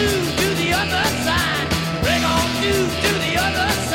you to the other side. Break on you to the other side.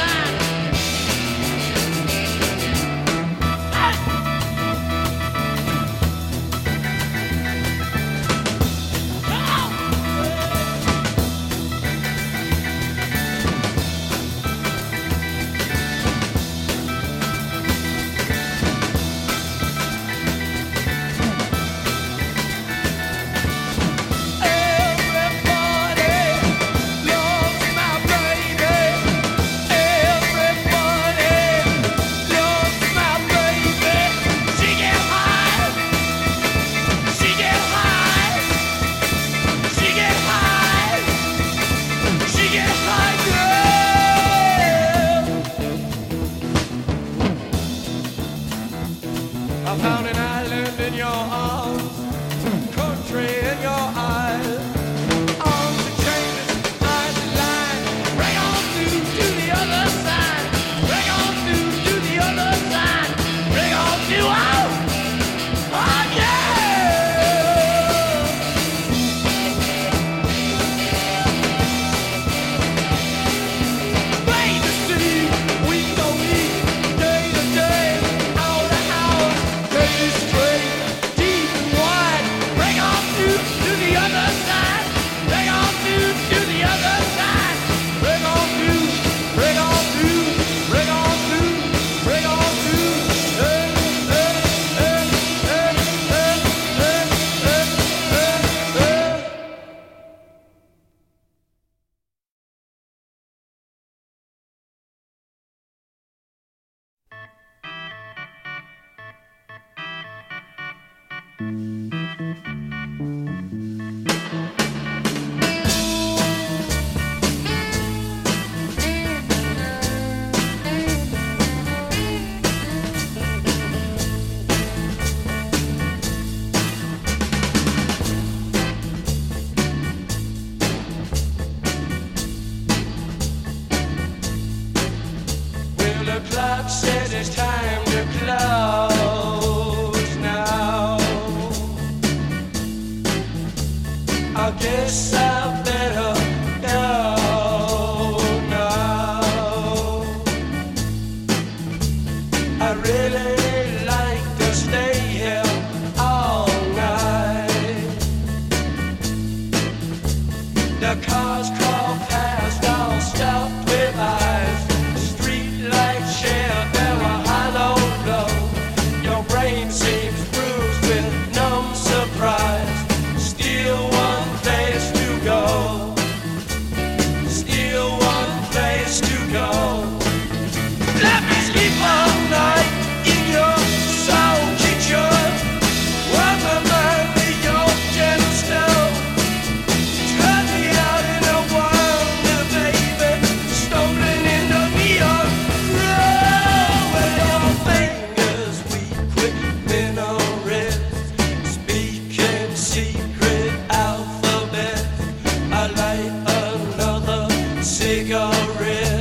cigarette.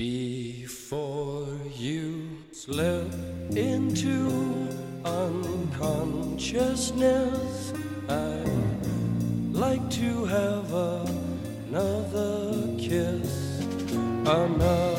Before you slip into unconsciousness, I'd like to have another kiss. Another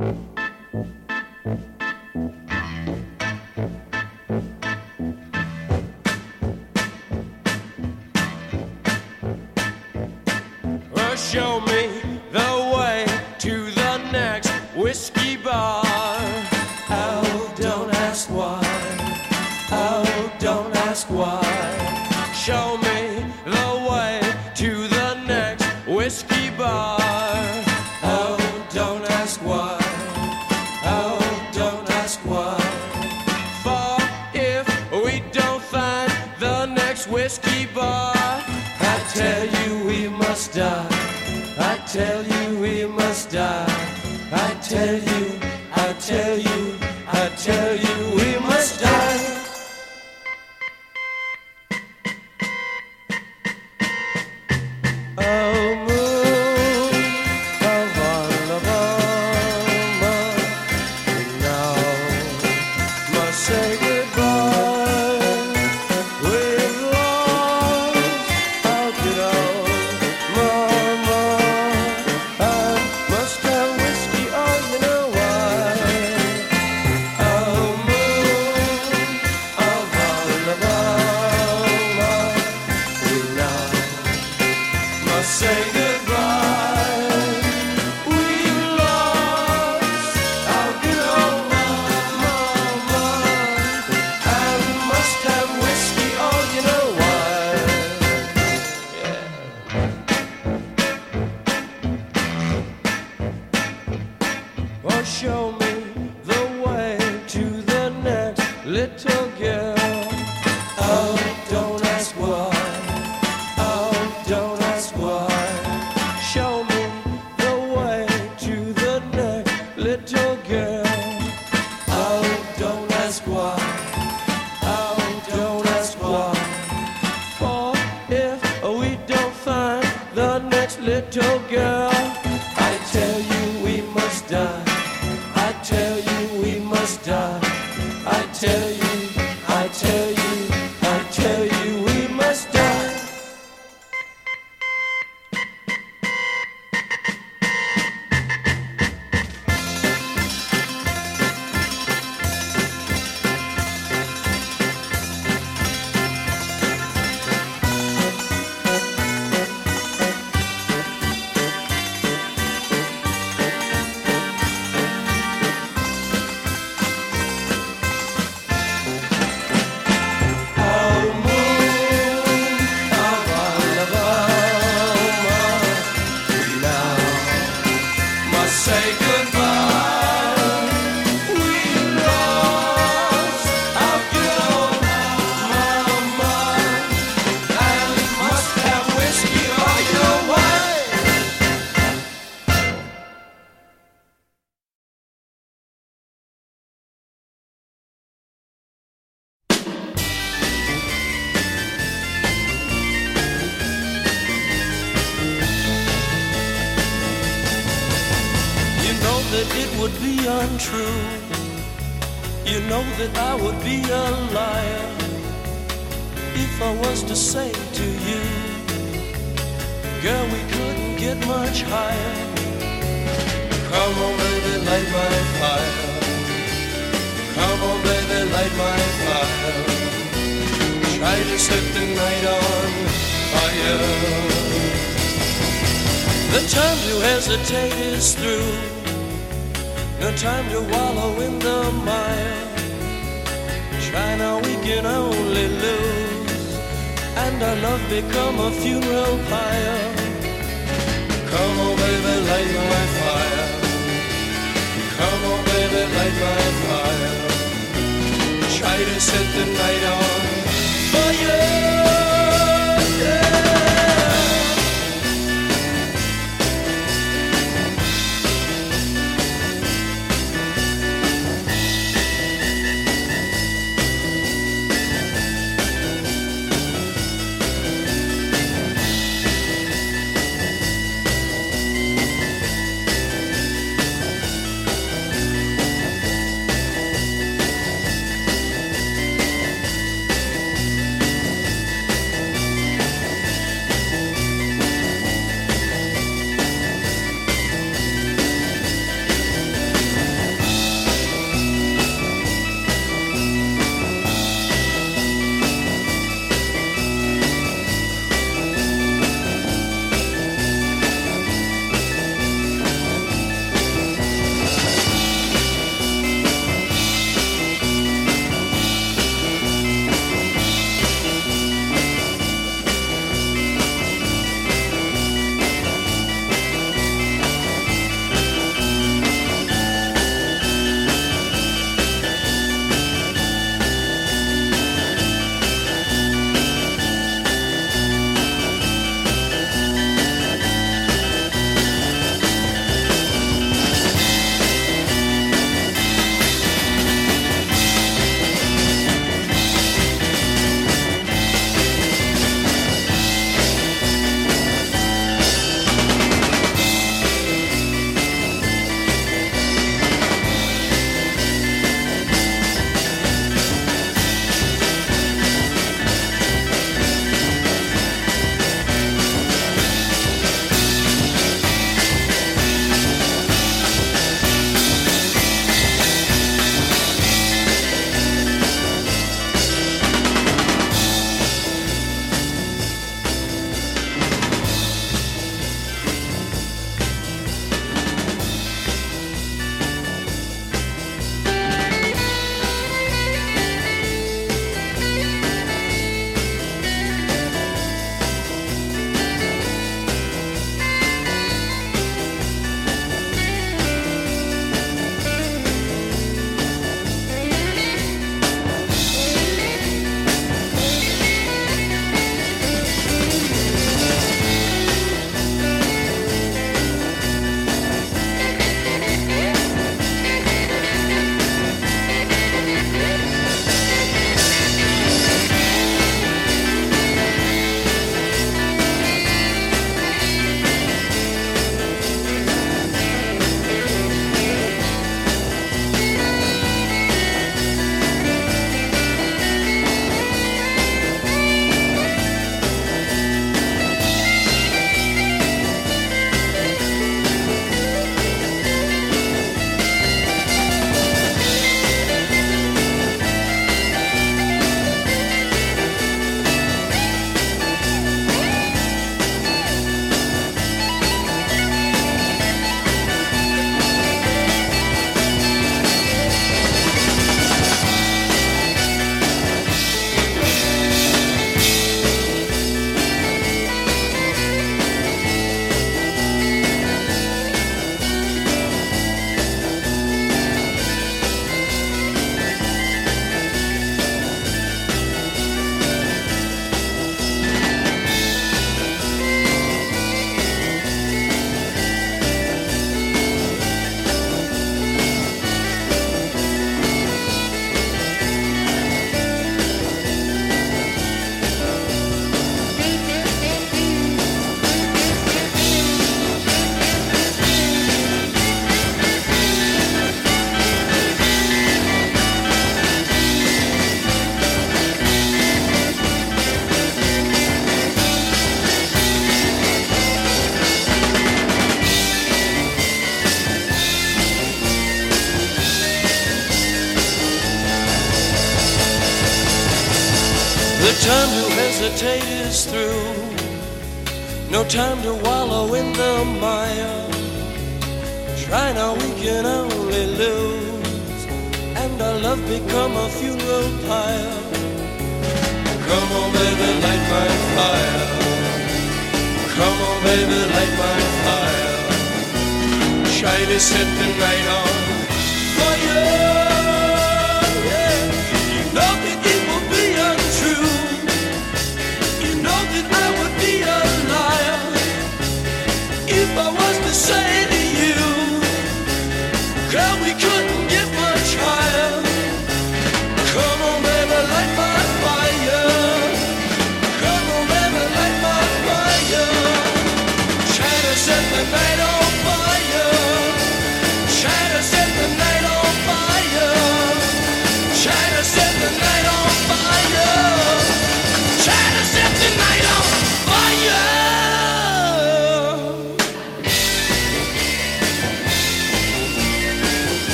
Mm-hmm. in the mire. China, we can only lose, and our love become a funeral pyre. Come on, baby, light my fire. Come on, baby, light my fire. Try to set the night on fire.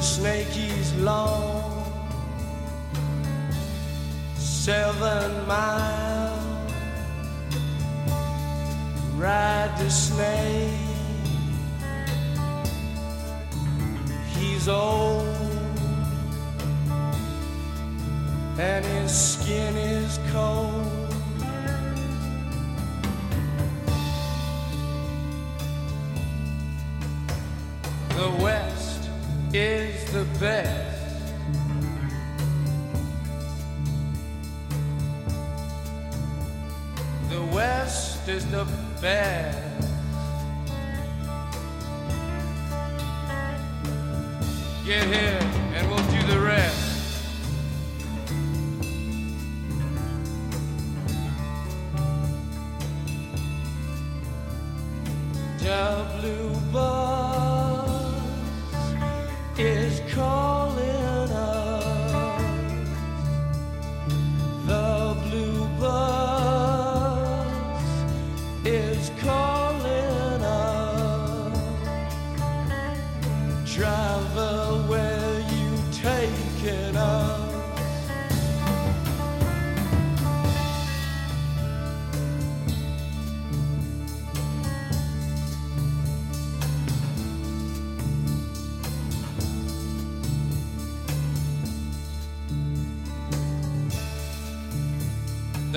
The snake is long seven miles. Ride the snake. He's old and his skin is cold. The West is the best. The West is the best. Get here and we'll do the rest. Blue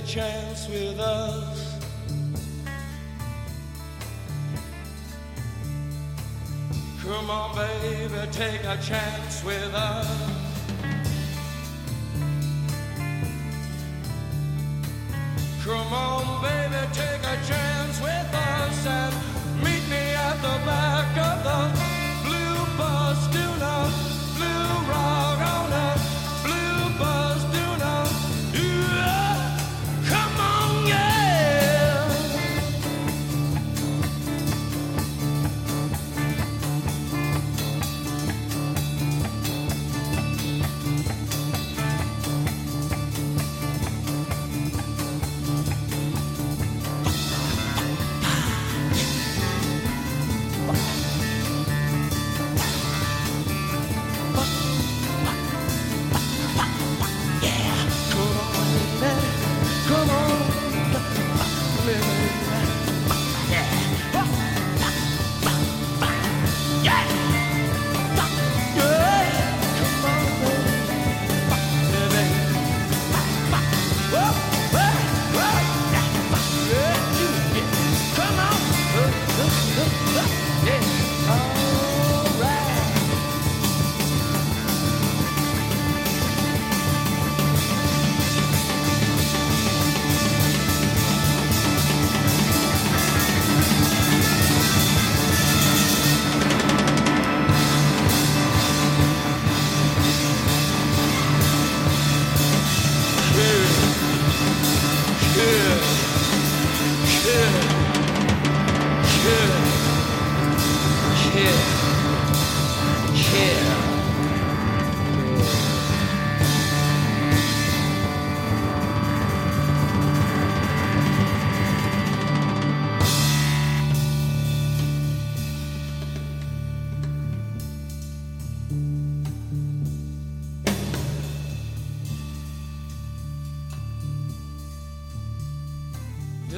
a chance with us. Come on, baby, take a chance with us.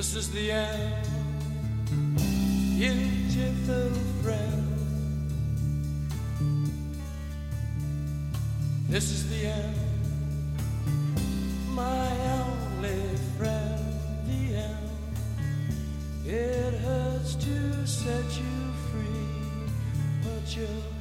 This is the end, beautiful friend. This is the end, my only friend. The end. It hurts to set you free, but you'll